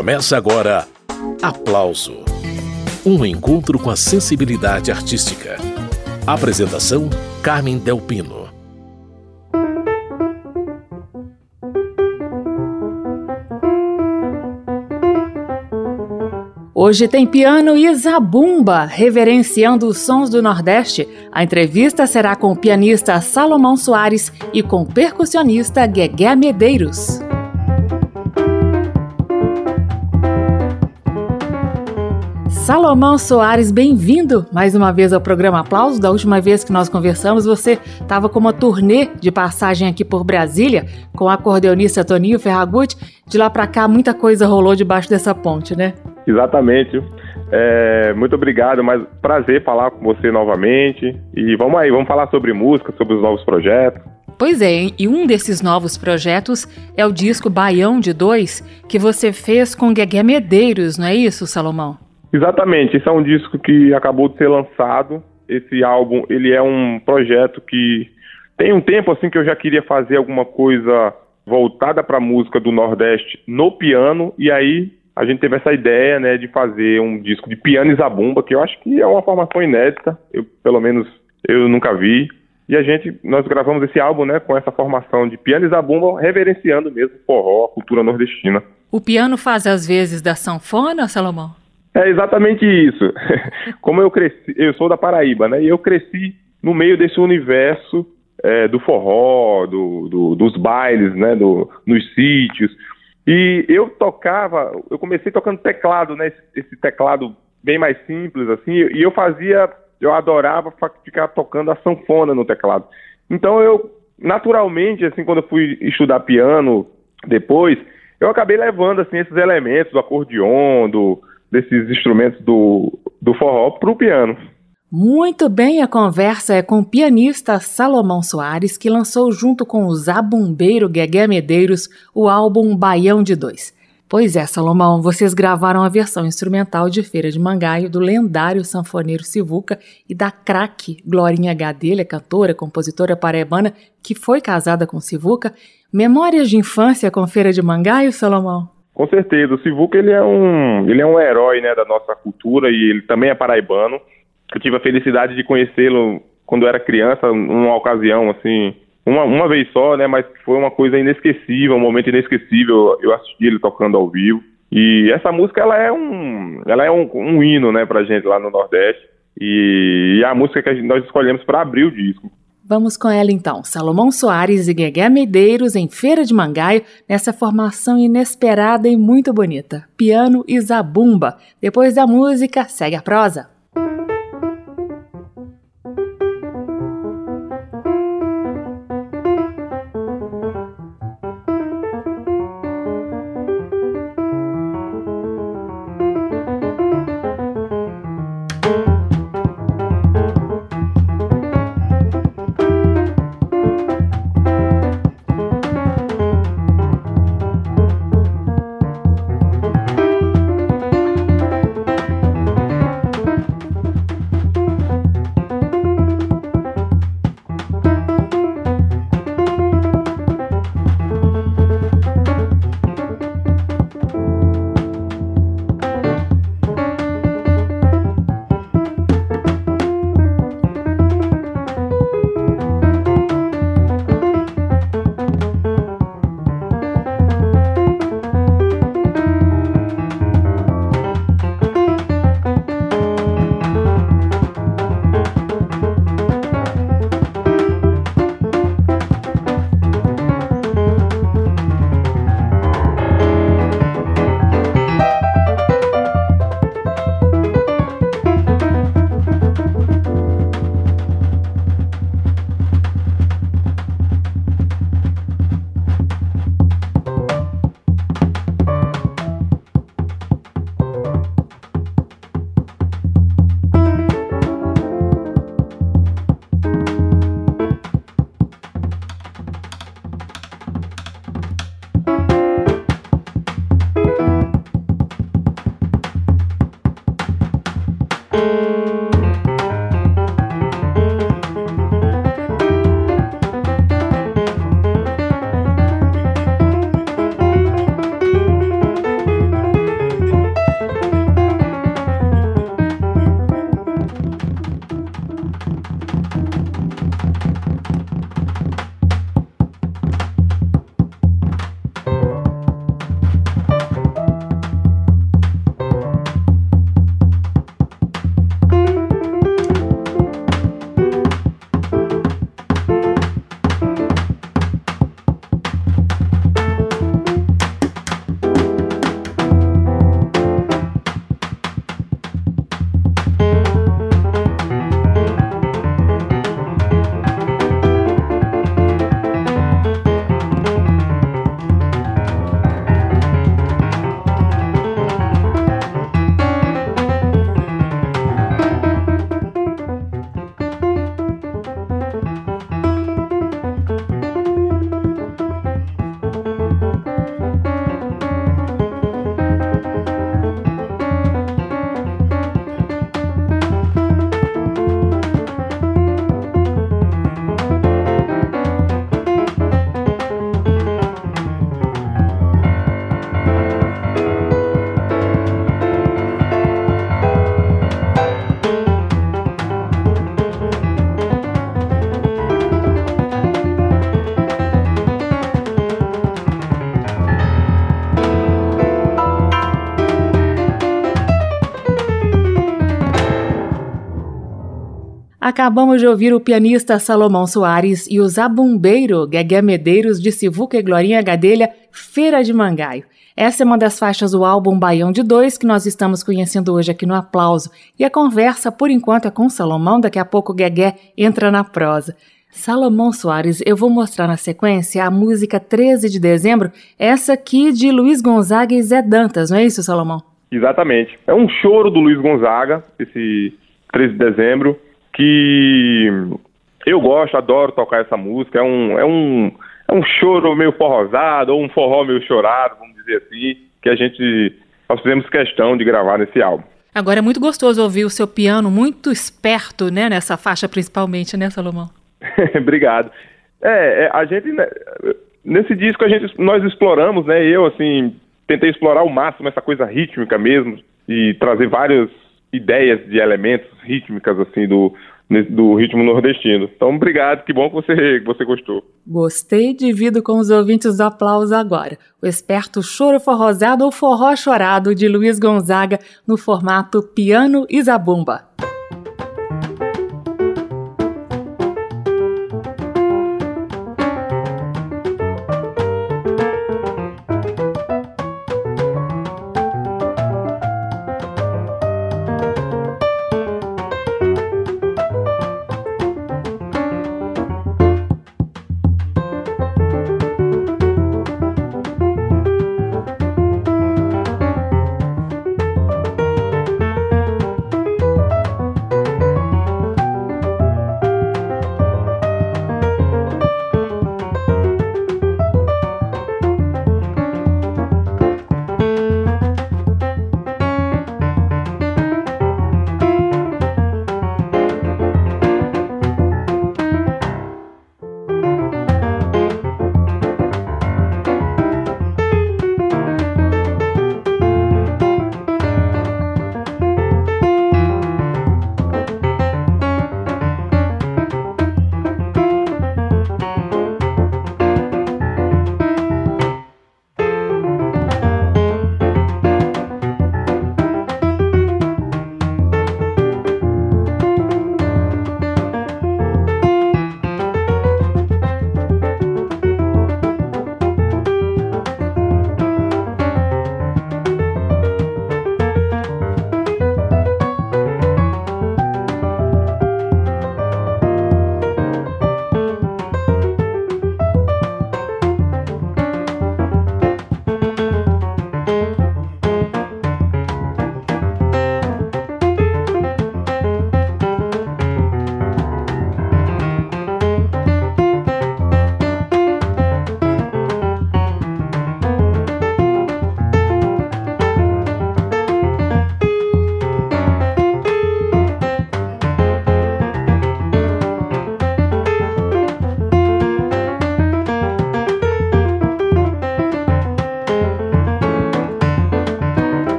Começa agora Aplauso Um encontro com a sensibilidade artística. Apresentação: Carmen Delpino. Hoje tem piano e zabumba, reverenciando os sons do Nordeste. A entrevista será com o pianista Salomão Soares e com o percussionista Guegué Medeiros. Salomão Soares, bem-vindo mais uma vez ao programa Aplausos. Da última vez que nós conversamos, você estava com uma turnê de passagem aqui por Brasília com o acordeonista Toninho Ferragutti. De lá para cá, muita coisa rolou debaixo dessa ponte, né? Exatamente. É, muito obrigado, mas prazer falar com você novamente. E vamos aí, vamos falar sobre música, sobre os novos projetos. Pois é, e um desses novos projetos é o disco Baião de Dois, que você fez com Guegué Medeiros, não é isso, Salomão? Exatamente, esse é um disco que acabou de ser lançado. Esse álbum, ele é um projeto que tem um tempo assim que eu já queria fazer alguma coisa voltada para a música do Nordeste no piano, e aí a gente teve essa ideia, né, de fazer um disco de piano e zabumba, que eu acho que é uma formação inédita, eu pelo menos eu nunca vi. E a gente, nós gravamos esse álbum, né, com essa formação de piano e zabumba, reverenciando mesmo o forró, a cultura nordestina. O piano faz às vezes da sanfona, Salomão? É exatamente isso. Como eu cresci, eu sou da Paraíba, né, e eu cresci no meio desse universo é, do forró, do, do, dos bailes, né, do, nos sítios. E eu tocava, eu comecei tocando teclado, né? Esse, esse, teclado bem mais simples, assim, e eu fazia, eu adorava ficar tocando a sanfona no teclado. Então eu, naturalmente, assim, quando eu fui estudar piano depois, eu acabei levando, assim, esses elementos do acordeon, do, desses instrumentos do, do forró para o piano. Muito bem, a conversa é com o pianista Salomão Soares, que lançou junto com o zabumbeiro Guegué Medeiros o álbum Baião de Dois. Pois é, Salomão, vocês gravaram a versão instrumental de Feira de Mangaio do lendário sanfoneiro Sivuca e da craque Glorinha Gadelha, cantora, compositora paraibana, que foi casada com Sivuca. Memórias de infância com Feira de Mangaio, Salomão? Com certeza, o Sivuca ele é um, ele é um herói né, da nossa cultura e ele também é paraibano. Eu tive a felicidade de conhecê-lo quando era criança, numa ocasião, assim, uma, uma vez só, né? Mas foi uma coisa inesquecível, um momento inesquecível. Eu assisti ele tocando ao vivo. E essa música, ela é um, ela é um, um hino, né, pra gente lá no Nordeste. E, e é a música que gente, nós escolhemos para abrir o disco. Vamos com ela então, Salomão Soares e Guegué Medeiros em Feira de Mangaio, nessa formação inesperada e muito bonita. Piano e zabumba. Depois da música, segue a prosa. Acabamos de ouvir o pianista Salomão Soares e o zabumbeiro Guegué Medeiros de Sivuca e Glorinha Gadelha, Feira de Mangaio. Essa é uma das faixas do álbum Baião de Dois que nós estamos conhecendo hoje aqui no Aplauso. E a conversa, por enquanto, é com Salomão, daqui a pouco o Guegué entra na prosa. Salomão Soares, eu vou mostrar na sequência a música 13 de dezembro, essa aqui de Luiz Gonzaga e Zé Dantas, não é isso, Salomão? Exatamente. É um choro do Luiz Gonzaga, esse 13 de dezembro que eu gosto, adoro tocar essa música. É um, é um, é um choro meio forrosado, ou um forró meio chorado, vamos dizer assim, que a gente nós fizemos questão de gravar nesse álbum. Agora é muito gostoso ouvir o seu piano muito esperto, né, nessa faixa principalmente, né, Salomão? Obrigado. É, é, a gente né, nesse disco a gente nós exploramos, né? Eu assim tentei explorar ao máximo essa coisa rítmica mesmo e trazer várias ideias de elementos rítmicas assim do do ritmo nordestino. Então, obrigado, que bom que você, que você gostou. Gostei, divido com os ouvintes do aplauso agora. O esperto choro forrosado ou forró chorado de Luiz Gonzaga no formato piano e zabumba.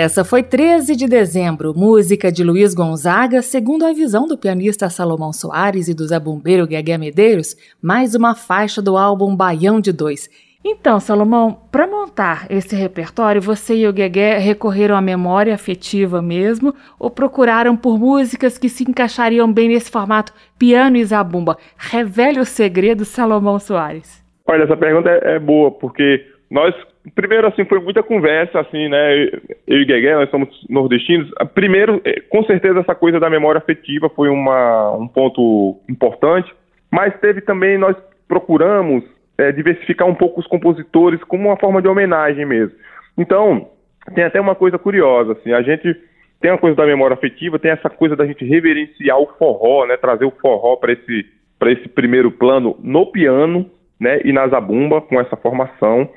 Essa foi 13 de dezembro, música de Luiz Gonzaga, segundo a visão do pianista Salomão Soares e do zabumbeiro Guegué Medeiros, mais uma faixa do álbum Baião de Dois. Então, Salomão, para montar esse repertório, você e o Guegué recorreram à memória afetiva mesmo ou procuraram por músicas que se encaixariam bem nesse formato piano e zabumba? Revele o segredo, Salomão Soares. Olha, essa pergunta é, é boa, porque nós primeiro, assim, foi muita conversa, assim, né? Eu e Guegué, nós somos nordestinos. Primeiro, é, com certeza, essa coisa da memória afetiva foi uma, um ponto importante, mas teve também, nós procuramos é, diversificar um pouco os compositores como uma forma de homenagem mesmo. Então, tem até uma coisa curiosa, assim, a gente tem a coisa da memória afetiva, tem essa coisa da gente reverenciar o forró, né? Trazer o forró para esse, esse primeiro plano no piano, né? E na zabumba, com essa formação.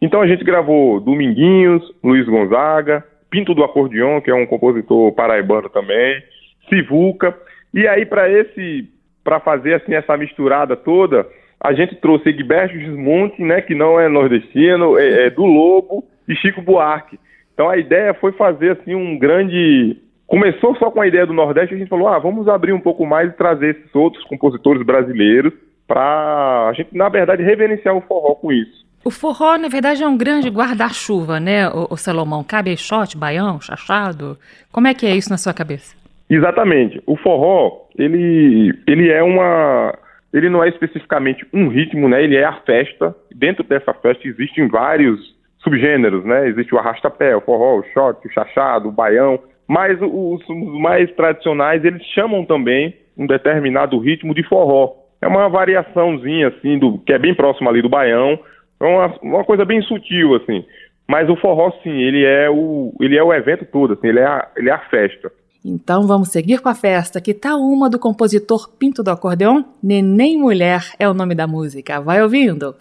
Então a gente gravou Dominguinhos, Luiz Gonzaga, Pinto do Acordeon, que é um compositor paraibano também, Sivuca. E aí para esse para fazer assim essa misturada toda, a gente trouxe Egberto Gismonte, né, que não é nordestino, é, é do Lobo e Chico Buarque. Então a ideia foi fazer assim um grande começou só com a ideia do Nordeste, a gente falou: "Ah, vamos abrir um pouco mais e trazer esses outros compositores brasileiros para a gente, na verdade, reverenciar o forró com isso. O forró, na verdade, é um grande guarda-chuva, né, o, o Salomão? Cabe baião, chachado? Como é que é isso na sua cabeça? Exatamente. O forró, ele, ele é uma... Ele não é especificamente um ritmo, né? Ele é a festa. Dentro dessa festa existem vários subgêneros, né? Existe o arrastapé, o forró, o shot, o chachado, o baião. Mas os, os mais tradicionais, eles chamam também um determinado ritmo de forró. É uma variaçãozinha, assim, do que é bem próximo ali do baião, é uma, uma coisa bem sutil, assim. Mas o forró, sim, ele é o, ele é o evento todo, assim, ele é a, ele é a festa. Então vamos seguir com a festa, que tá uma do compositor Pinto do Acordeon? Neném Mulher é o nome da música. Vai ouvindo!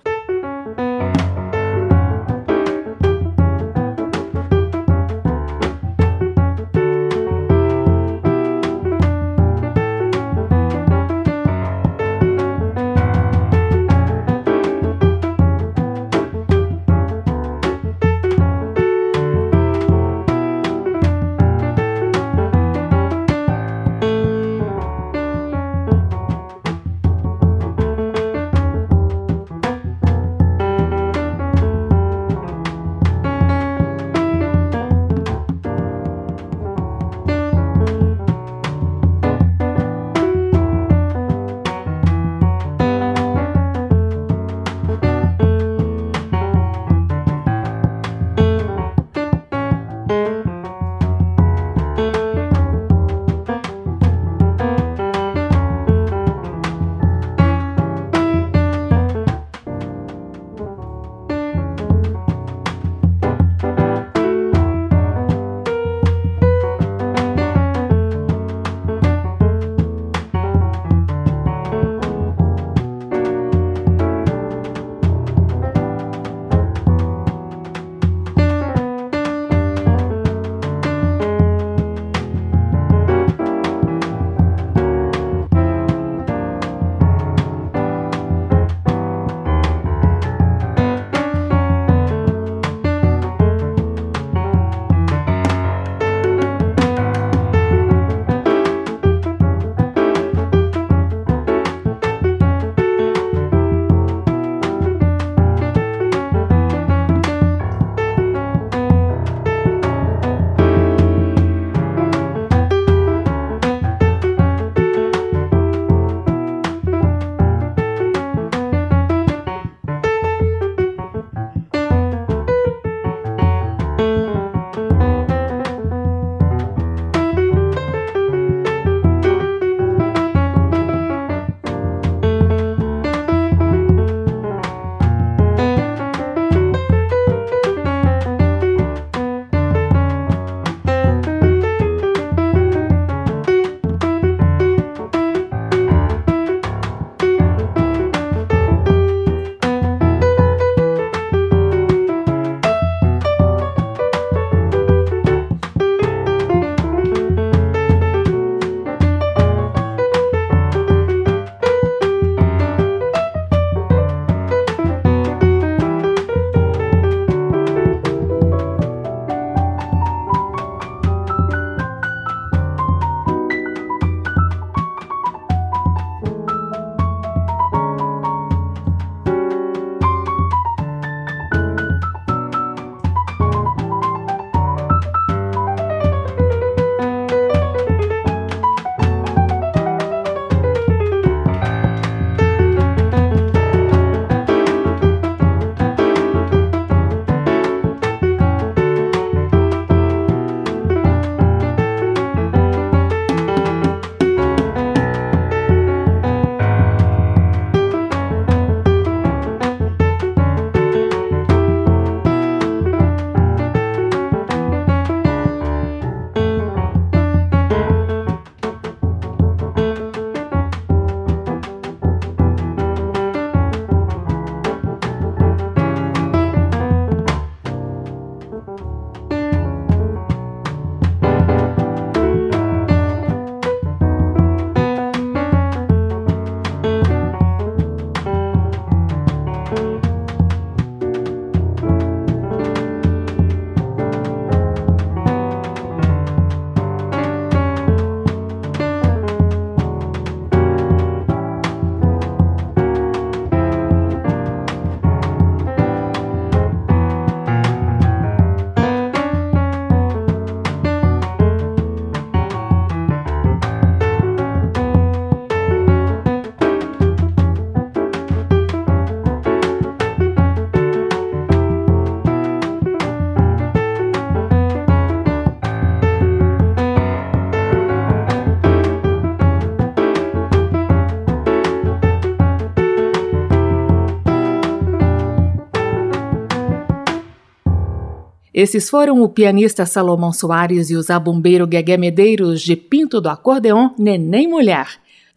Esses foram o pianista Salomão Soares e o zabumbeiro Guegué Medeiros de Pinto do Acordeon Neném Mulher.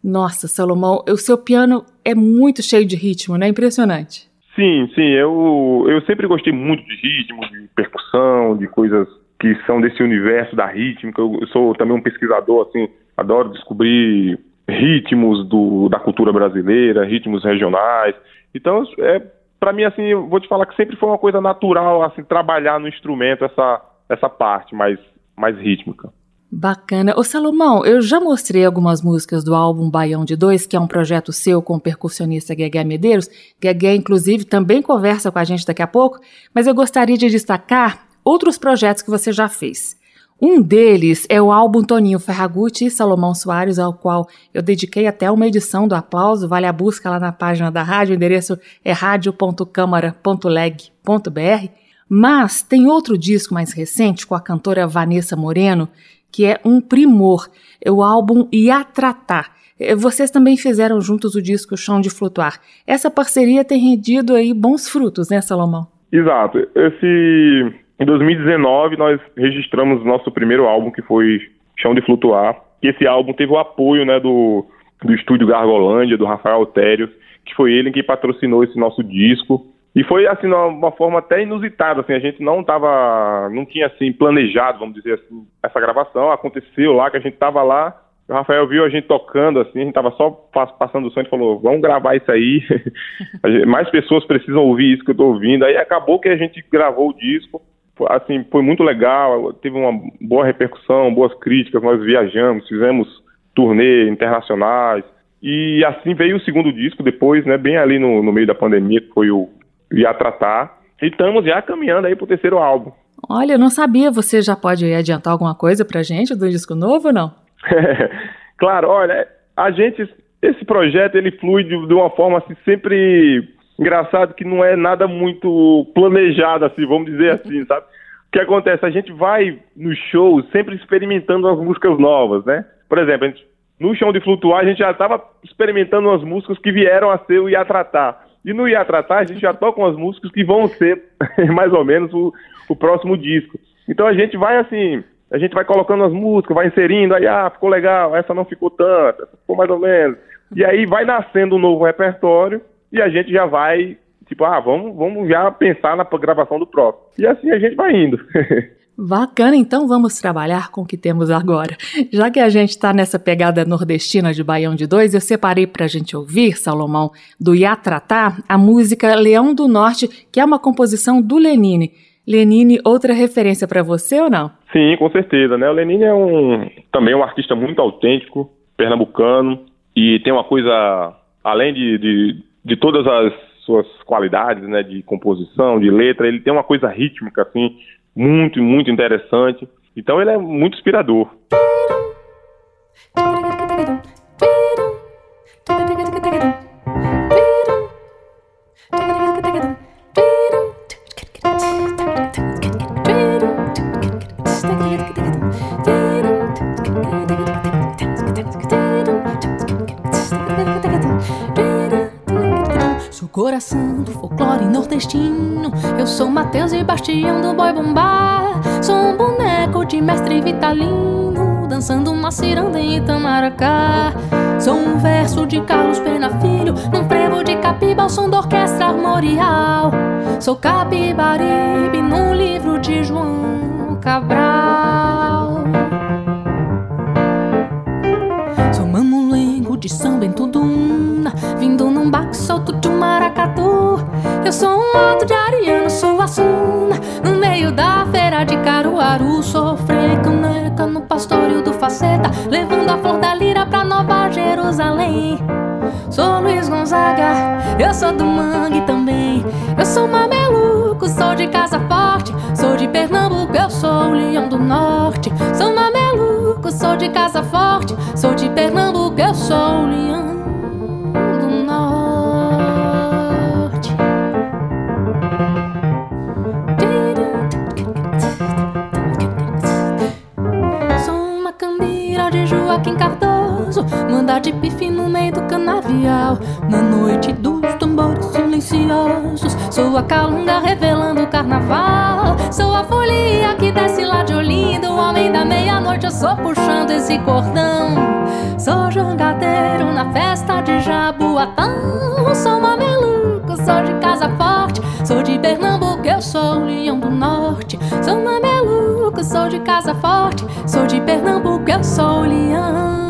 Nossa, Salomão, o seu piano é muito cheio de ritmo, não é impressionante? Sim, sim, eu, eu sempre gostei muito de ritmo, de percussão, de coisas que são desse universo da rítmica. Eu sou também um pesquisador, assim, adoro descobrir ritmos do, da cultura brasileira, ritmos regionais. Então, é, para mim, assim, vou te falar que sempre foi uma coisa natural, assim, trabalhar no instrumento essa, essa parte mais, mais rítmica. Bacana. Ô Salomão, eu já mostrei algumas músicas do álbum Baião de Dois, que é um projeto seu com o percussionista Guegué Medeiros. Guegué, inclusive, também conversa com a gente daqui a pouco, mas eu gostaria de destacar outros projetos que você já fez. Um deles é o álbum Toninho Ferragutti e Salomão Soares, ao qual eu dediquei até uma edição do Aplauso. Vale a busca lá na página da rádio, o endereço é radio.câmara.leg.br. Mas tem outro disco mais recente com a cantora Vanessa Moreno, que é um primor, é o álbum Ia Tratar. É, vocês também fizeram juntos o disco Chão de Flutuar. Essa parceria tem rendido aí bons frutos, né, Salomão? Exato. Esse em 2019 nós registramos nosso primeiro álbum que foi Chão de Flutuar. E esse álbum teve o apoio, né, do do estúdio Gargolândia, do Rafael Altério, que foi ele que patrocinou esse nosso disco. E foi assim uma, forma até inusitada, assim, a gente não tava, não tinha assim planejado, vamos dizer assim, essa gravação, aconteceu lá que a gente tava lá, o Rafael viu a gente tocando assim, a gente tava só passando o som e falou: "Vamos gravar isso aí. Mais pessoas precisam ouvir isso que eu tô ouvindo". Aí acabou que a gente gravou o disco. Assim, foi muito legal, teve uma boa repercussão, boas críticas, nós viajamos, fizemos turnê internacionais. E assim veio o segundo disco depois, né, bem ali no, no meio da pandemia, que foi o já tratar. E estamos já caminhando aí para o terceiro álbum. Olha, eu não sabia. Você já pode adiantar alguma coisa para gente do disco novo ou não? claro, olha, a gente, esse projeto ele flui de, de uma forma assim, sempre engraçado que não é nada muito planejado assim, vamos dizer assim, sabe? O que acontece? A gente vai nos shows sempre experimentando as músicas novas, né? Por exemplo, gente, no chão de flutuar a gente já estava experimentando as músicas que vieram a ser o Ia Tratar. E no Ia Tratar, a gente já toca umas músicas que vão ser mais ou menos o, o próximo disco. Então a gente vai assim, a gente vai colocando as músicas, vai inserindo, aí, ah, ficou legal, essa não ficou tanto, essa ficou mais ou menos. E aí vai nascendo um novo repertório e a gente já vai, tipo, ah, vamos, vamos já pensar na gravação do próximo. E assim a gente vai indo. Bacana, então vamos trabalhar com o que temos agora. Já que a gente está nessa pegada nordestina de Baião de Dois, eu separei para a gente ouvir, Salomão, do Iatratá, a música Leão do Norte, que é uma composição do Lenine. Lenine, outra referência para você ou não? Sim, com certeza. Né? O Lenine é um, também um artista muito autêntico, pernambucano, e tem uma coisa, além de, de, de todas as suas qualidades né, de composição, de letra, ele tem uma coisa rítmica, assim, muito, muito interessante. Então ele é muito inspirador. Coração do folclore nordestino. Eu sou Mateus e Bastião do Boi Bumbá. Sou um boneco de mestre vitalino, dançando uma ciranda em Itamaracá. Sou um verso de Carlos Pena Filho, num frevo de capiba ao som da orquestra armorial. Sou capibaribe num livro de João Cabral. Mamulengo de São Bento do vindo num baque solto de um maracatu. Eu sou um alto de Ariano, sou a Suna, no meio da feira de Caruaru. Sou caneca no pastório do Faceta, levando a flor da lira pra Nova Jerusalém. Sou Luiz Gonzaga, eu sou do mangue também. Eu sou mameluco, sou de casa forte. Sou de Pernambuco, eu sou o leão do norte. Sou mameluco, sou de casa forte. Sou de Pernambuco, eu sou leão. Joaquim Cardoso Manda de pife no meio do canavial Na noite dos tambores silenciosos Sou a calunga revelando o carnaval Sou a folia que desce lá de Olinda, o homem da meia-noite, eu sou puxando esse cordão. Sou jangadeiro na festa de Jaboatão. Sou mameluco, sou de casa forte. Sou de Pernambuco, eu sou o leão do norte. Sou mameluco, sou de casa forte. Sou de Pernambuco, eu sou o leão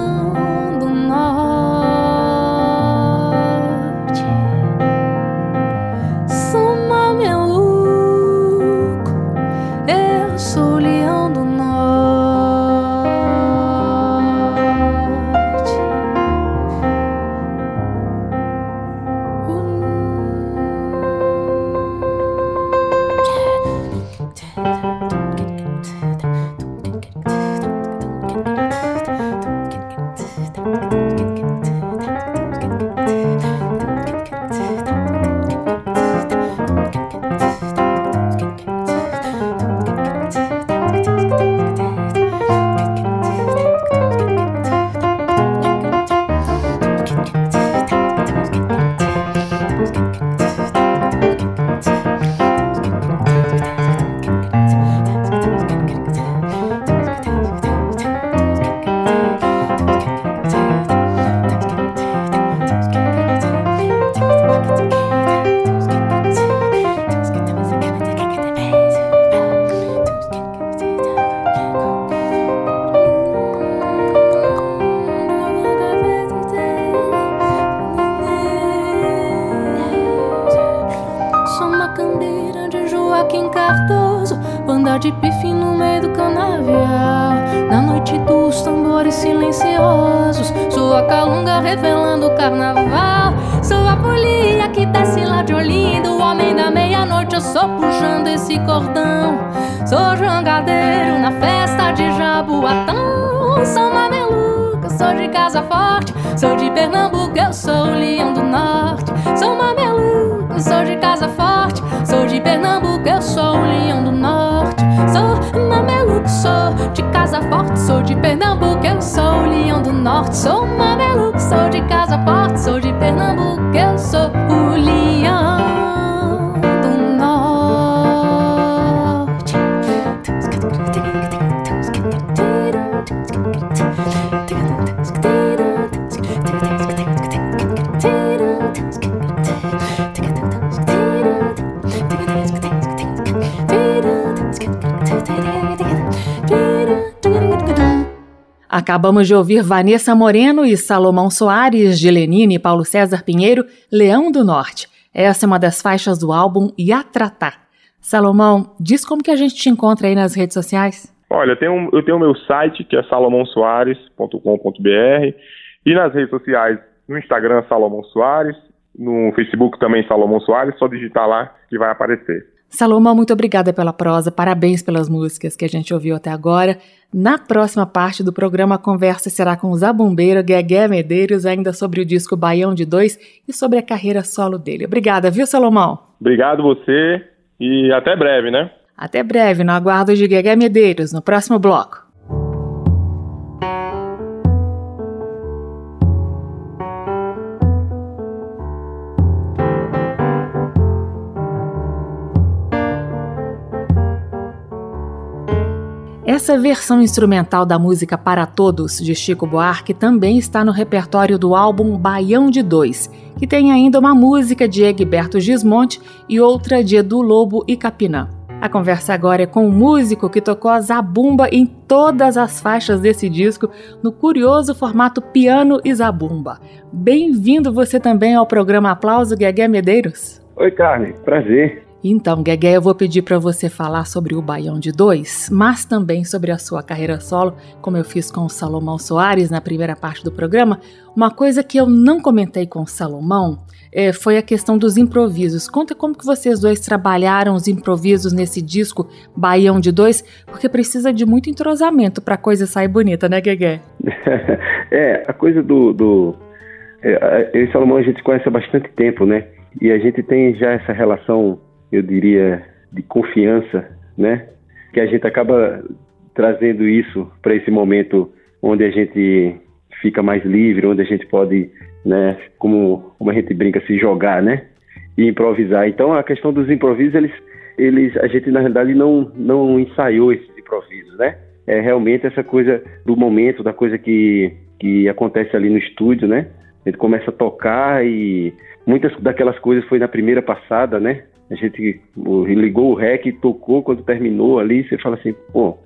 braucht so mal. Acabamos de ouvir Vanessa Moreno e Salomão Soares, de Lenine e Paulo César Pinheiro, Leão do Norte. Essa é uma das faixas do álbum Yatrata. Salomão, diz como que a gente te encontra aí nas redes sociais? Olha, eu tenho, eu tenho o meu site, que é salomãosoares.com.br, e nas redes sociais, no Instagram, Salomão Soares, no Facebook também, Salomão Soares, só digitar lá que vai aparecer. Salomão, muito obrigada pela prosa, parabéns pelas músicas que a gente ouviu até agora. Na próxima parte do programa, a conversa será com o Zabumbeiro Guegué Medeiros, ainda sobre o disco Baião de Dois e sobre a carreira solo dele. Obrigada, viu, Salomão? Obrigado você e até breve, né? Até breve, no aguardo de Guegué Medeiros, no próximo bloco. Essa versão instrumental da música Para Todos, de Chico Buarque, também está no repertório do álbum Baião de Dois, que tem ainda uma música de Egberto Gismonte e outra de Edu Lobo e Capinã. A conversa agora é com o músico que tocou a zabumba em todas as faixas desse disco, no curioso formato piano e zabumba. Bem-vindo você também ao programa Aplauso Guegué Medeiros. Oi, Carne, prazer. Então, Guegué, eu vou pedir para você falar sobre o Baião de Dois, mas também sobre a sua carreira solo, como eu fiz com o Salomão Soares na primeira parte do programa. Uma coisa que eu não comentei com o Salomão é, foi a questão dos improvisos. Conta como que vocês dois trabalharam os improvisos nesse disco Baião de Dois, porque precisa de muito entrosamento para a coisa sair bonita, né, Guegué? é, a coisa do... do é, eu e Salomão a gente conhece há bastante tempo, né? E a gente tem já essa relação eu diria, de confiança, né? Que a gente acaba trazendo isso para esse momento onde a gente fica mais livre, onde a gente pode, né, como, como a gente brinca, se jogar, né? E improvisar. Então a questão dos improvisos, eles, eles, a gente na realidade não, não ensaiou esses improvisos, né? É realmente essa coisa do momento, da coisa que, que acontece ali no estúdio, né? A gente começa a tocar e muitas daquelas coisas foi na primeira passada, né? A gente ligou o rec, tocou, quando terminou ali, você fala assim, pô,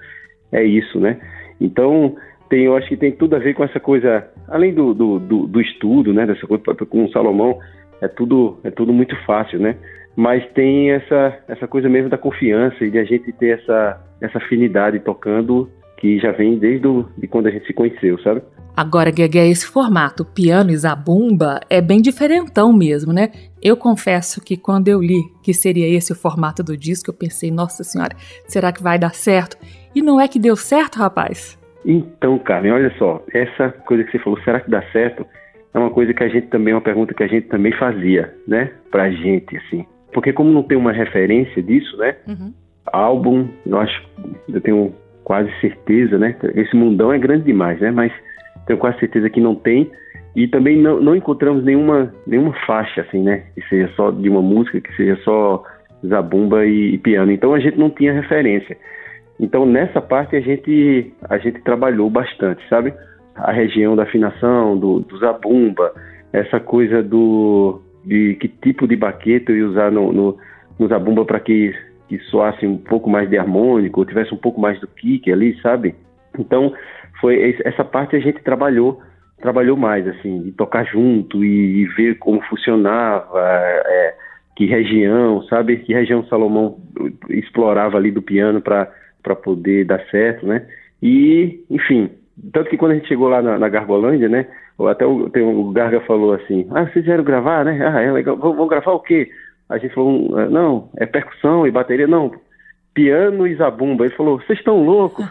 é isso, né? Então, tem, eu acho que tem tudo a ver com essa coisa, além do, do, do, do estudo, né? Dessa coisa com o Salomão, é tudo, é tudo muito fácil, né? Mas tem essa, essa coisa mesmo da confiança e de a gente ter essa, essa afinidade tocando que já vem desde o, de quando a gente se conheceu, sabe? Agora, Guegué, esse formato piano e zabumba é bem diferentão mesmo, né? Eu confesso que quando eu li que seria esse o formato do disco, eu pensei, nossa senhora, será que vai dar certo? E não é que deu certo, rapaz? Então, Carmen, olha só, essa coisa que você falou, será que dá certo? É uma coisa que a gente também, é uma pergunta que a gente também fazia, né? Pra gente, assim. Porque como não tem uma referência disso, né? Uhum. Álbum, eu acho, eu tenho quase certeza, né? Esse mundão é grande demais, né? Mas tenho quase certeza que não tem. E também não, não encontramos nenhuma, nenhuma faixa, assim, né? Que seja só de uma música, que seja só zabumba e, e piano. Então a gente não tinha referência. Então nessa parte a gente, a gente trabalhou bastante, sabe? A região da afinação, do, do zabumba, essa coisa do de que tipo de baqueta eu ia usar no, no, no zabumba para que que soasse um pouco mais de harmônico, ou tivesse um pouco mais do kick ali, sabe? Então, foi essa parte a gente trabalhou trabalhou mais assim de tocar junto e, e ver como funcionava é, que região sabe? Que região Salomão explorava ali do piano para poder dar certo né? E enfim tanto que quando a gente chegou lá na, na Garbolândia né até o, tem, o Garga falou assim ah vocês vieram gravar né? Ah é legal vão gravar o quê a gente falou, é, não, é percussão e bateria, não, piano e zabumba. Ele falou, vocês estão loucos?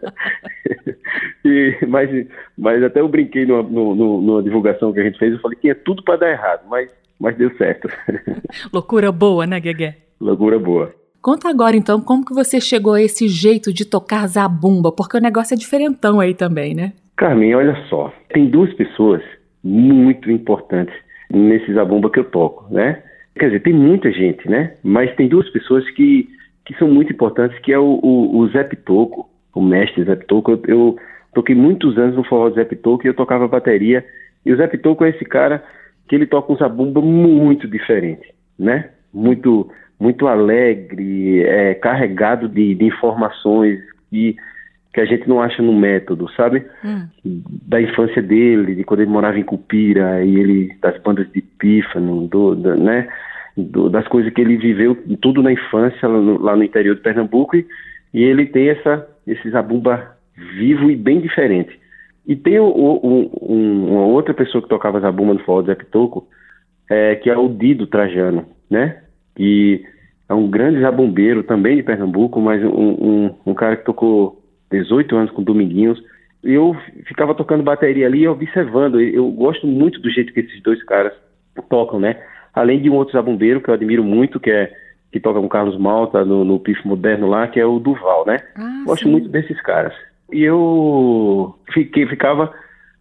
e, mas, mas até eu brinquei numa, numa, numa, divulgação que a gente fez, eu falei, tinha tudo para dar errado, mas, mas deu certo. Loucura boa, né, Guegué? Loucura boa. Conta agora, então, como que você chegou a esse jeito de tocar zabumba, porque o negócio é diferentão aí também, né? Carmen, olha só, tem duas pessoas muito importantes nesse zabumba que eu toco, né? Quer dizer, tem muita gente, né? Mas tem duas pessoas que, que são muito importantes, que é o, o, o Zé Pitoco, o mestre Zé Pitoco. Eu, eu toquei muitos anos no forró do Zé Pitoco e eu tocava bateria. E o Zé Pitoco é esse cara que ele toca um zabumba muito diferente, né? Muito, muito alegre, é, carregado de, de informações e que a gente não acha no método, sabe? Hum. Da infância dele, de quando ele morava em Cupira, e ele, das bandas de pífano, do, né? Do, das coisas que ele viveu tudo na infância lá no, lá no interior de Pernambuco, e, e, ele tem essa, esse zabumba vivo e bem diferente. E tem o, o, um, uma outra pessoa que tocava zabumba no forró do Zé Pitoco, é, que é o Dido Trajano, né? Que é um grande zabumbeiro também de Pernambuco, mas um, um, um cara que tocou 18 anos com Dominguinhos. Eu ficava tocando bateria ali e observando. Eu gosto muito do jeito que esses dois caras tocam, né? Além de um outro zabumbeiro que eu admiro muito, que é que toca com Carlos Malta no, no Pif Moderno lá, que é o Duval, né? Ah, gosto sim. muito desses caras. E eu fiquei, ficava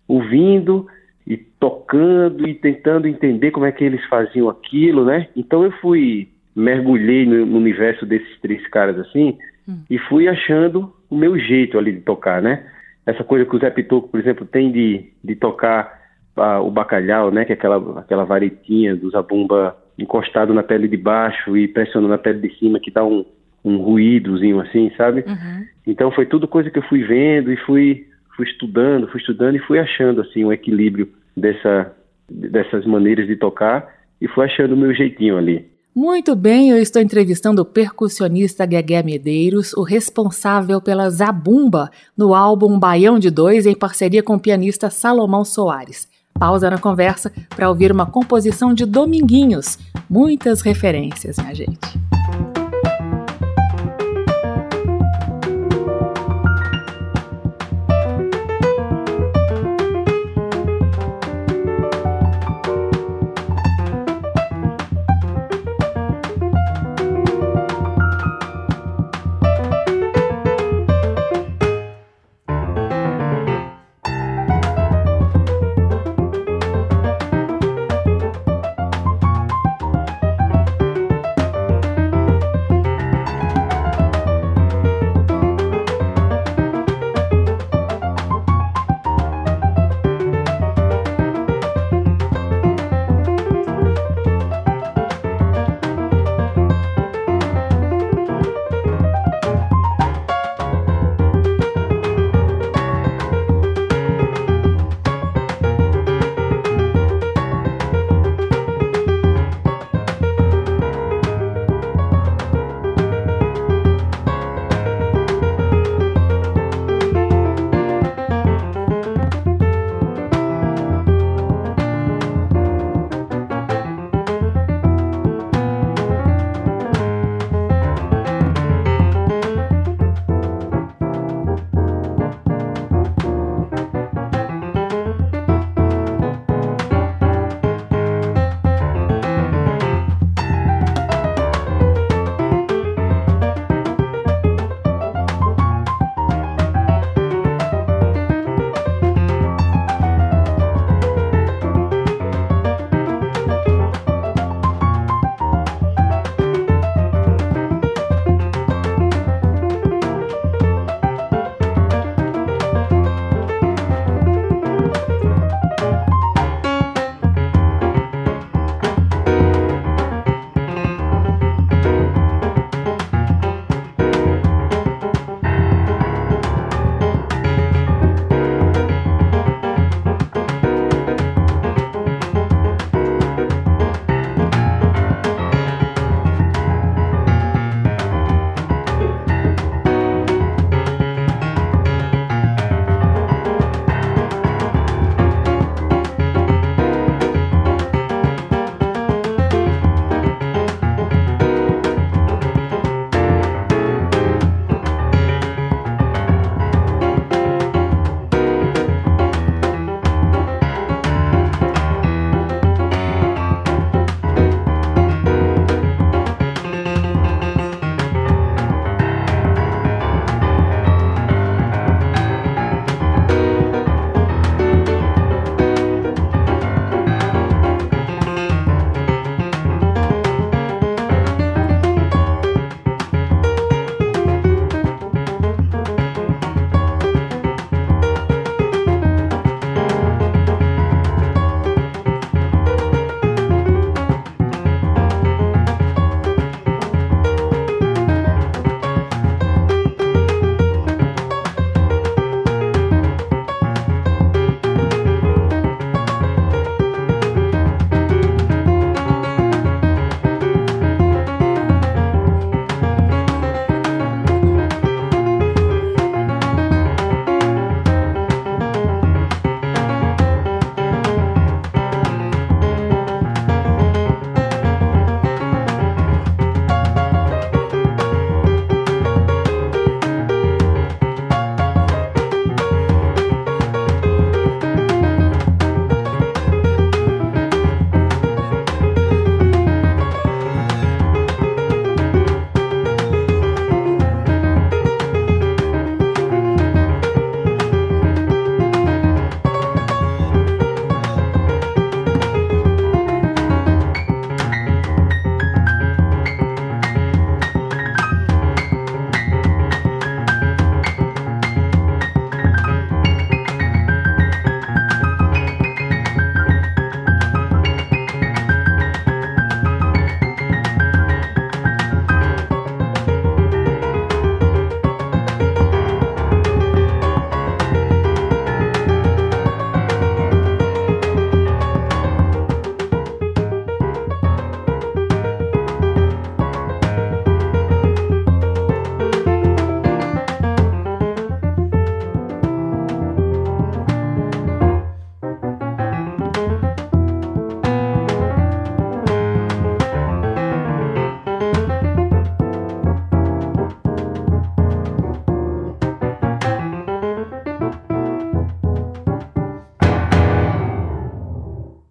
ouvindo e tocando e tentando entender como é que eles faziam aquilo, né? Então eu fui mergulhei no universo desses três caras assim hum. e fui achando o meu jeito ali de tocar, né? Essa coisa que o Zé Pitoco, por exemplo, tem de, de tocar uh, o bacalhau, né? Que é aquela, aquela varetinha do zabumba encostado na pele de baixo e pressionando na pele de cima, que dá um, um ruídozinho assim, sabe? Uhum. Então foi tudo coisa que eu fui vendo e fui, fui estudando, fui estudando e fui achando assim um equilíbrio dessa, dessas maneiras de tocar e fui achando o meu jeitinho ali. Muito bem, eu estou entrevistando o percussionista Guegué Medeiros, o responsável pela Zabumba no álbum Baião de Dois, em parceria com o pianista Salomão Soares. Pausa na conversa para ouvir uma composição de Dominguinhos. Muitas referências, minha gente.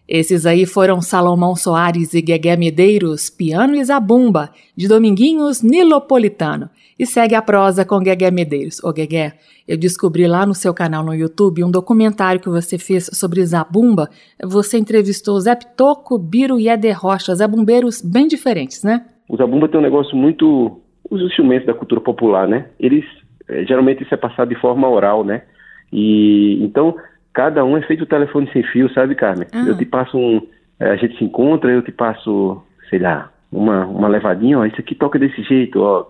Esses aí foram Salomão Soares e Guegué Medeiros, Piano e Zabumba, de Dominguinhos Nilopolitano. E segue a prosa com Guegué Medeiros. Ô Guegué, eu descobri lá no seu canal no YouTube um documentário que você fez sobre Zabumba. Você entrevistou Zé Pitoco, Biro e Eder Rocha, zabumbeiros bem diferentes, né? O Zabumba tem um negócio muito... Os instrumentos da cultura popular, né? Eles, eh, geralmente isso é passado de forma oral, né? E então cada um é feito o telefone sem fio, sabe, Carmen? Ah. Eu te passo um. É, a gente se encontra, eu te passo, sei lá, uma, uma levadinha, ó, isso aqui toca desse jeito, ó.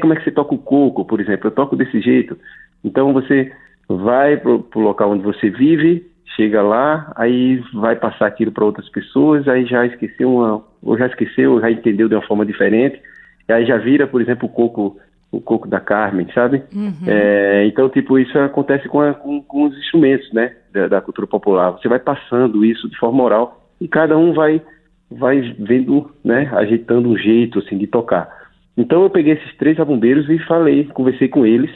Como é que você toca o coco, por exemplo? Eu toco desse jeito. Então você vai pro, pro local onde você vive, chega lá, aí vai passar aquilo para outras pessoas, aí já esqueceu uma, ou já esqueceu, ou já entendeu de uma forma diferente, e aí já vira, por exemplo, o coco o coco da Carmen, sabe? Uhum. É, então, tipo, isso acontece com, a, com, com, os instrumentos, né, da, da, cultura popular. Você vai passando isso de forma oral e cada um vai, vai vendo, né, ajeitando um jeito, assim, de tocar. Então, eu peguei esses três abombeiros e falei, conversei com eles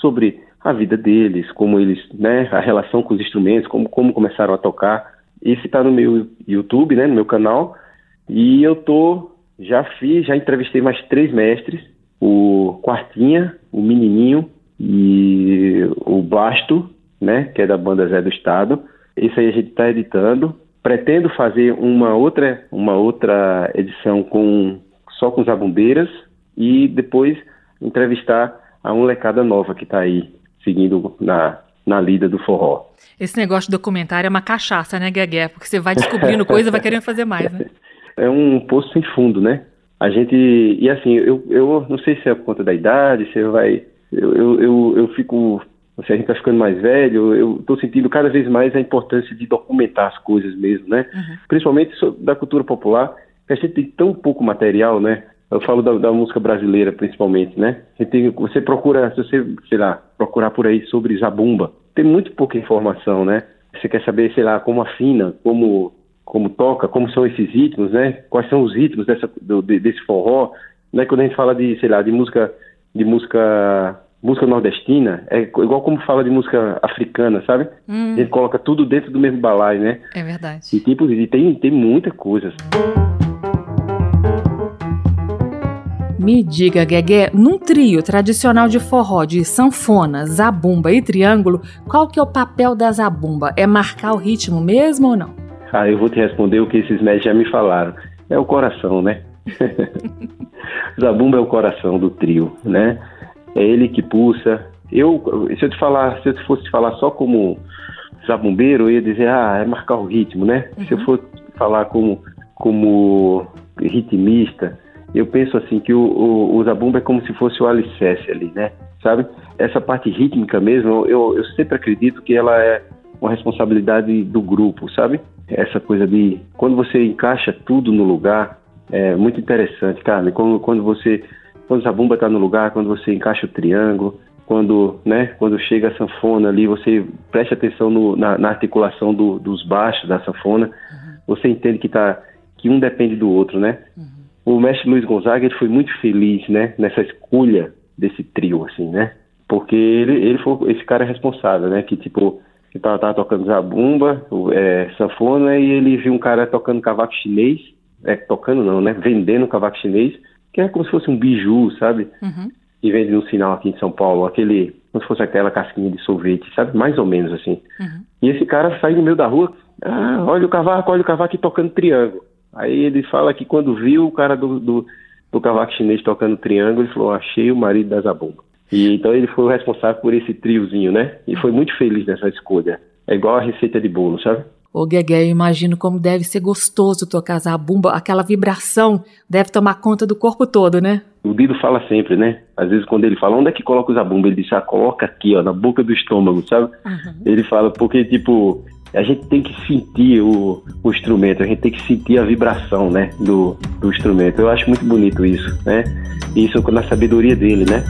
sobre a vida deles, como eles, né, a relação com os instrumentos, como, como começaram a tocar. Esse está no meu YouTube, né, no meu canal, e eu tô, já fiz, já entrevistei mais três mestres, o Quartinha, o Menininho e o Basto, né, que é da banda Zé do Estado. Esse aí a gente está editando. Pretendo fazer uma outra, uma outra edição com só com zabumbeiras e depois entrevistar a molecada nova que está aí seguindo na, na lida do forró. Esse negócio de documentário é uma cachaça, né, Guegué? Porque você vai descobrindo coisa e vai querendo fazer mais, né? É um poço sem fundo, né? a gente. E assim, eu, eu não sei se é por conta da idade, se vai. Eu, eu, eu, eu fico. Se a gente está ficando mais velho, eu estou sentindo cada vez mais a importância de documentar as coisas mesmo, né? Uhum. Principalmente da cultura popular, que a gente tem tão pouco material, né? Eu falo da, da, música brasileira, principalmente, né? Você, tem, você procura, se você, sei lá, procurar por aí sobre zabumba, tem muito pouca informação, né? Você quer saber, sei lá, como afina, como como toca, como são esses ritmos, né? Quais são os ritmos dessa, do, desse forró, né? Quando a gente fala de, sei lá, de música, de música, música nordestina, é igual como fala de música africana, sabe? Hum. A gente coloca tudo dentro do mesmo balaio, né? É verdade. E tipo, e tem, tem muita coisa. Me diga, Guegué, num trio tradicional de forró de sanfona, zabumba e triângulo, qual que é o papel da zabumba? É marcar o ritmo mesmo ou não? Ah, eu vou te responder o que esses médicos já me falaram. É o coração, né? Zabumba é o coração do trio, né? É ele que pulsa. Eu, se eu te falar, se eu fosse te falar só como zabumbeiro, eu ia dizer, ah, é marcar o ritmo, né? Uhum. Se eu fosse falar como, como ritmista, eu penso assim que o, o, o zabumba é como se fosse o alicerce ali, né? Sabe? Essa parte rítmica mesmo, eu, eu sempre acredito que ela é uma responsabilidade do grupo, sabe? essa coisa de quando você encaixa tudo no lugar, é muito interessante, Carmen. Quando, quando você, quando a bumba está no lugar, quando você encaixa o triângulo, quando, né, quando chega a sanfona ali, você presta atenção no, na, na, articulação do, dos baixos da sanfona, uhum. você entende que tá, que um depende do outro, né? Uhum. O mestre Luiz Gonzaga ele foi muito feliz, né, nessa escolha desse trio, assim, né? Porque ele, ele foi esse cara responsável, né? Que tipo que tava, tava tocando zabumba, é, sanfona, e ele viu um cara tocando cavaco chinês, é, tocando não, né? Vendendo cavaco chinês, que é como se fosse um biju, sabe? Uhum. E vende no sinal aqui em São Paulo, aquele, como se fosse aquela casquinha de sorvete, sabe? Mais ou menos assim. Uhum. E esse cara sai no meio da rua, ah, olha o cavaco, olha o cavaco tocando triângulo. Aí ele fala que quando viu o cara do, do, do cavaco chinês tocando triângulo, ele falou, achei o marido da zabumba. E então ele foi o responsável por esse triozinho, né? E foi muito feliz nessa escolha. É igual a receita de bolo, sabe? Ô Guegué, eu imagino como deve ser gostoso tocar zabumba, aquela vibração deve tomar conta do corpo todo, né? O Dido fala sempre, né? Às vezes quando ele fala, onde é que coloca o zabumba? Ele diz, ah, coloca aqui, ó, na boca do estômago, sabe? Uhum. Ele fala, porque, tipo, a gente tem que sentir o, o instrumento, a gente tem que sentir a vibração, né, do, do instrumento. Eu acho muito bonito isso, né? Isso na sabedoria dele, né?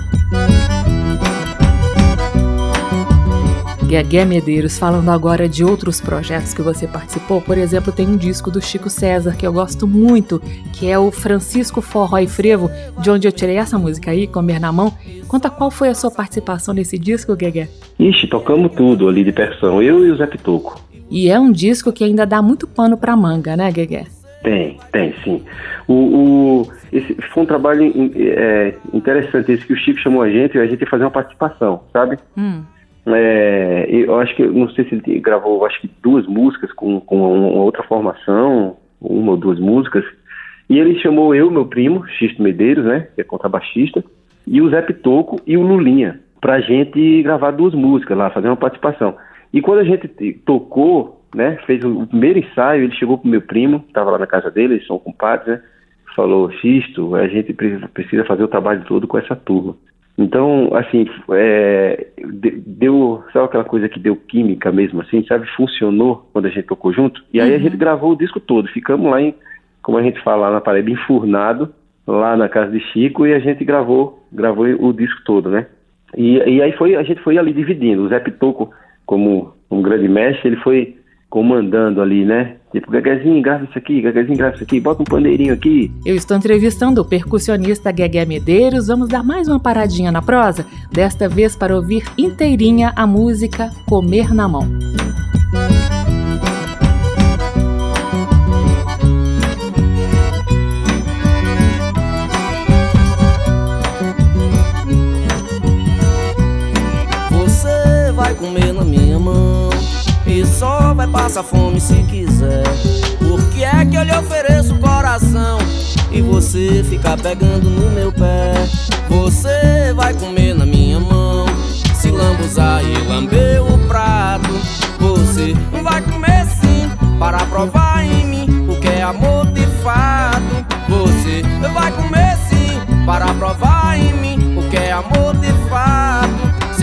Guegué Medeiros, falando agora de outros projetos que você participou, por exemplo, tem um disco do Chico César que eu gosto muito, que é o Francisco Forró e Frevo, de onde eu tirei essa música aí, Comer na Mão. Conta qual foi a sua participação nesse disco, Guegué. Ixi, tocamos tudo ali de percussão, eu e o Zé Pitoco. E é um disco que ainda dá muito pano para manga, né, Guegué? Tem, tem, sim. O, o, esse foi um trabalho é, interessante esse que o Chico chamou a gente, a gente ia fazer uma participação, sabe? Hum. É, eu acho que, não sei se ele gravou, acho que duas músicas com, com uma outra formação, uma ou duas músicas, e ele chamou eu, meu primo, Xisto Medeiros, né, que é contrabaixista, e o Zé Pitoco e o Lulinha, pra gente gravar duas músicas lá, fazer uma participação. E quando a gente tocou, né, fez o primeiro ensaio, ele chegou pro meu primo, estava lá na casa dele, eles são compadres, né, falou, Xisto, a gente precisa fazer o trabalho todo com essa turma. Então, assim, é, deu, sabe aquela coisa que deu química mesmo, assim, sabe? Funcionou quando a gente tocou junto. E aí uhum. a gente gravou o disco todo. Ficamos lá em, como a gente fala lá na parede, enfurnado, lá na casa de Chico, e a gente gravou, gravou o disco todo, né? E, e aí foi, a gente foi ali dividindo. O Zé Pitoco, como um grande mestre, ele foi comandando ali, né? Tipo, Gaguezinho, grava isso aqui, Gaguezinho, grava isso aqui, bota um pandeirinho aqui. Eu estou entrevistando o percussionista Gegé Medeiros. Vamos dar mais uma paradinha na prosa, desta vez para ouvir inteirinha a música Comer na Mão. Só vai passar fome se quiser. Por que é que eu lhe ofereço o coração e você fica pegando no meu pé? Você vai comer na minha mão, se lambuzar e lamber o prato. Você vai comer sim, para provar em mim o que é amor de fato. Você vai comer sim, para provar em mim o que é amor de fato.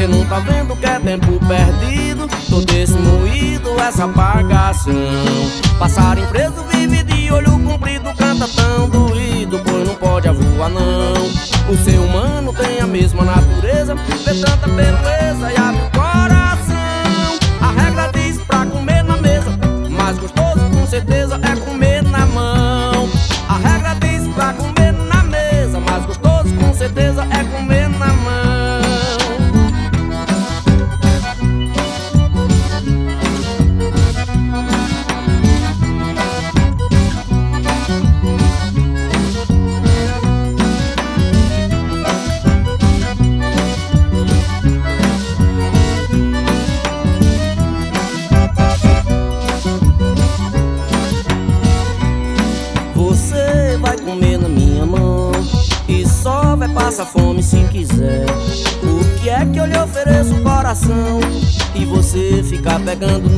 Cê não tá vendo que é tempo perdido. Todo esse moído, essa bagação. Passarinho preso vive de olho comprido Canta tão doído, pois não pode avoar não. O ser humano tem a mesma natureza Vê tanta beleza e abre o coração. A regra diz pra comer na mesa Mais gostoso com certeza pegando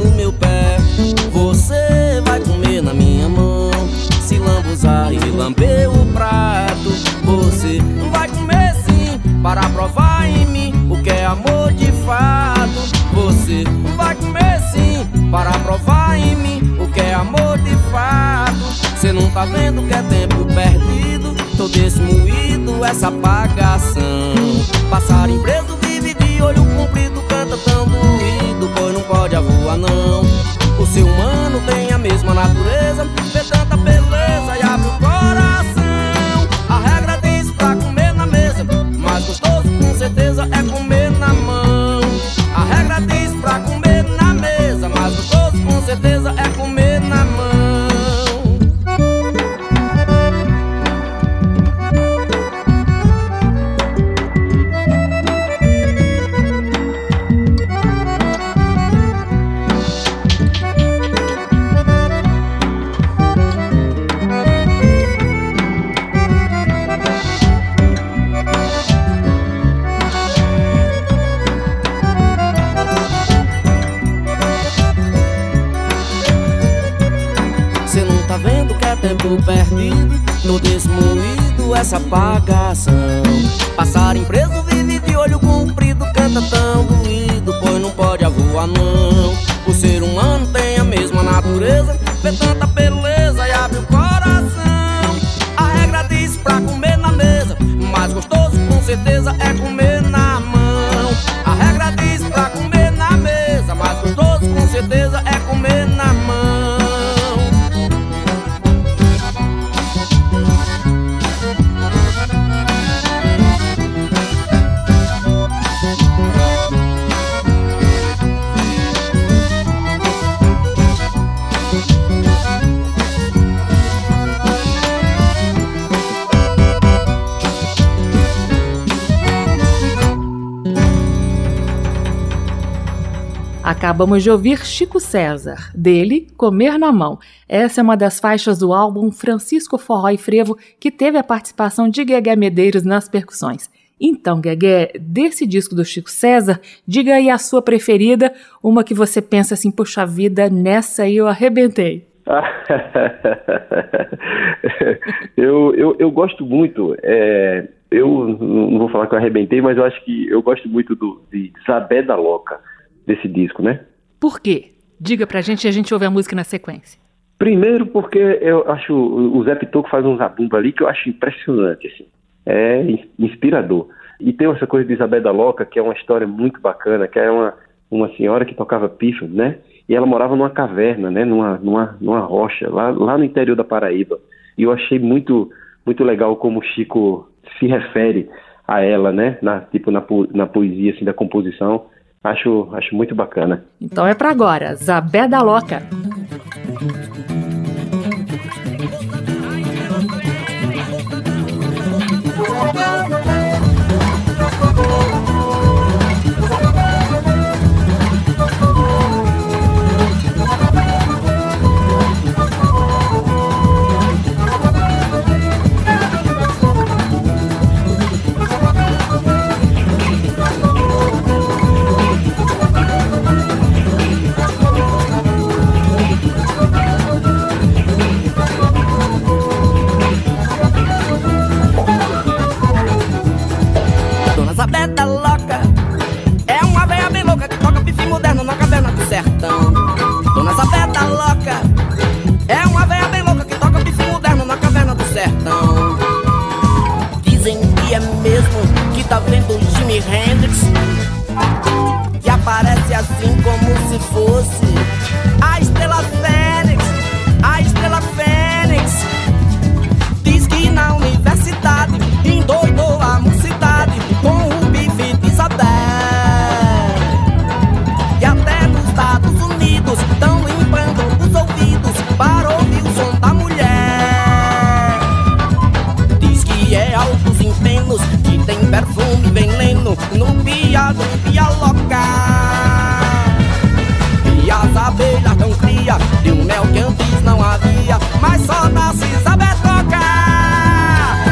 Acabamos de ouvir Chico César, dele Comer na Mão. Essa é uma das faixas do álbum Francisco Forró e Frevo, que teve a participação de Guegué Medeiros nas percussões. Então, Guegué, desse disco do Chico César, diga aí a sua preferida, uma que você pensa assim, puxa vida, nessa aí eu arrebentei. eu, eu, eu gosto muito, é, eu não vou falar que eu arrebentei, mas eu acho que eu gosto muito do, de Zabé da Loca, desse disco, né? Por quê? Diga pra gente e a gente ouve a música na sequência. Primeiro porque eu acho o Zé Pitoco faz um zabumba ali que eu acho impressionante, assim. É inspirador. E tem essa coisa de Isabel da Loca, que é uma história muito bacana, que é uma, uma senhora que tocava pífano, né? E ela morava numa caverna, né? Numa, numa, numa rocha, lá, lá no interior da Paraíba. E eu achei muito, muito legal como o Chico se refere a ela, né? Na, tipo, na, na poesia, assim, da composição. Acho, acho muito bacana. Então é para agora, Zabé da Loca. tá vendo o Jimi Hendrix? Que aparece assim como se fosse a estrela só nasce Zabetoca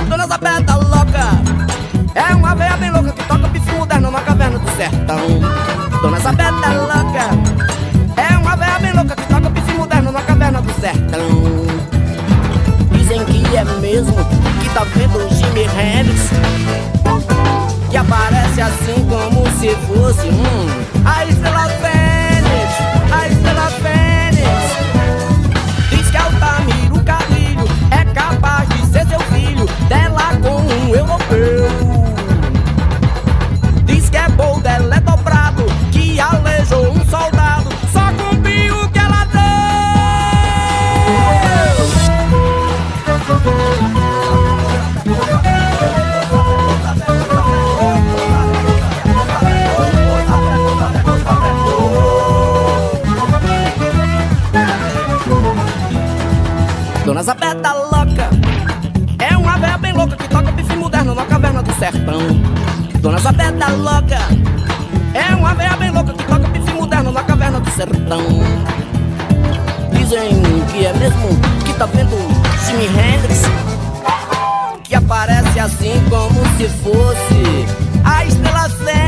Dona Zabeta louca É uma veia bem louca que toca bifuderno na caverna do sertão. Dona Zabeta louca É uma veia bem louca que toca bifuderno na caverna do sertão. Dizem que é mesmo que tá vendo o Jimmy Hendrix? Que aparece assim como se fosse um A estrela Dona Zabeta louca. É uma veia bem louca que toca pife moderno na caverna do sertão. Dizem que é mesmo que tá vendo Jimi Hendrix Que aparece assim como se fosse a estrela zero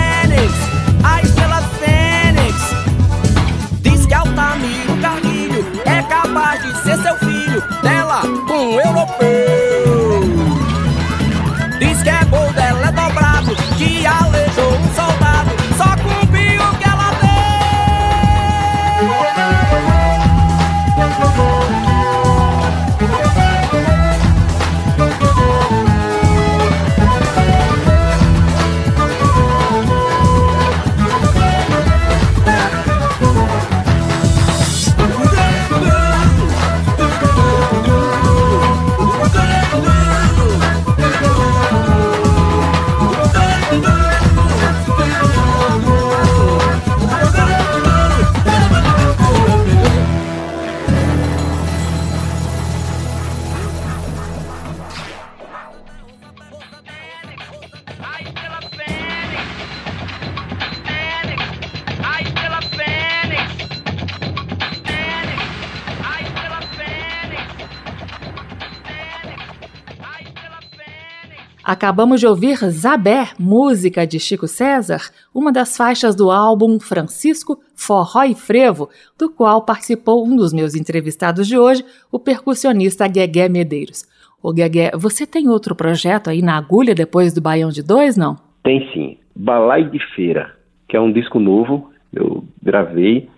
Acabamos de ouvir Zabé, música de Chico César, uma das faixas do álbum Francisco Forró e Frevo, do qual participou um dos meus entrevistados de hoje, o percussionista Guegué Medeiros. Ô Guegué, você tem outro projeto aí na agulha depois do Baião de Dois, não? Tem sim. Balai de Feira, que é um disco novo, eu gravei.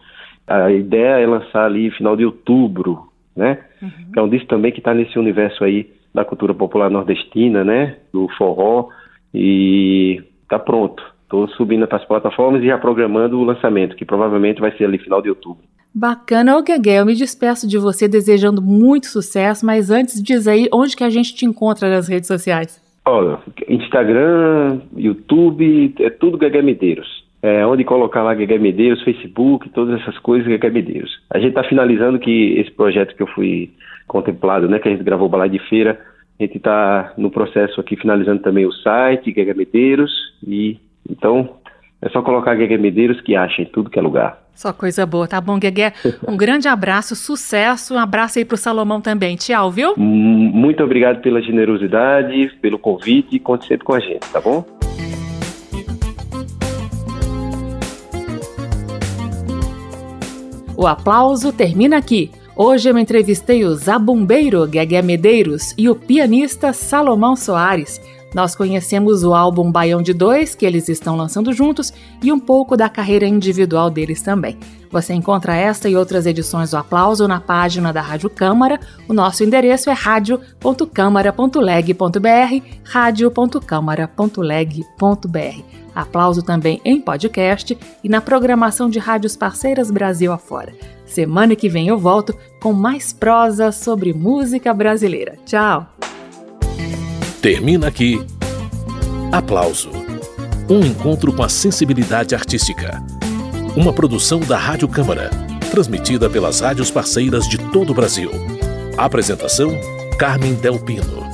A ideia é lançar ali final de outubro, né? Uhum. Que é um disco também que está nesse universo aí da cultura popular nordestina, né? Do forró. E tá pronto. Estou subindo para as plataformas e já programando o lançamento, que provavelmente vai ser ali final de outubro. Bacana, ô Guegué, eu me despeço de você desejando muito sucesso, mas antes diz aí onde que a gente te encontra nas redes sociais. Olha, Instagram, YouTube, é tudo Guegué Medeiros. É, onde colocar lá Guegué Medeiros, Facebook, todas essas coisas Guegué Medeiros. A gente está finalizando que esse projeto que eu fui contemplado, né, que a gente gravou o Balai de Feira. A gente está no processo aqui finalizando também o site, Guega Medeiros, e então é só colocar Guega Medeiros que acha em tudo que é lugar. Só coisa boa, tá bom, Guegué? Um grande abraço, sucesso, um abraço aí pro Salomão também. Tchau, viu? Muito obrigado pela generosidade, pelo convite e conte sempre com a gente, tá bom? O aplauso termina aqui. Hoje eu entrevistei o zabumbeiro Guegué Medeiros e o pianista Salomão Soares. Nós conhecemos o álbum Baião de Dois, que eles estão lançando juntos, e um pouco da carreira individual deles também. Você encontra esta e outras edições do Aplauso na página da Rádio Câmara. O nosso endereço é radio.câmara.leg.br, radio.câmara.leg.br. Aplauso também em podcast e na programação de rádios parceiras Brasil afora. Semana que vem eu volto com mais prosa sobre música brasileira. Tchau! Termina aqui. Aplauso. Um encontro com a sensibilidade artística. Uma produção da Rádio Câmara, transmitida pelas rádios parceiras de todo o Brasil. Apresentação: Carmen Del Pino.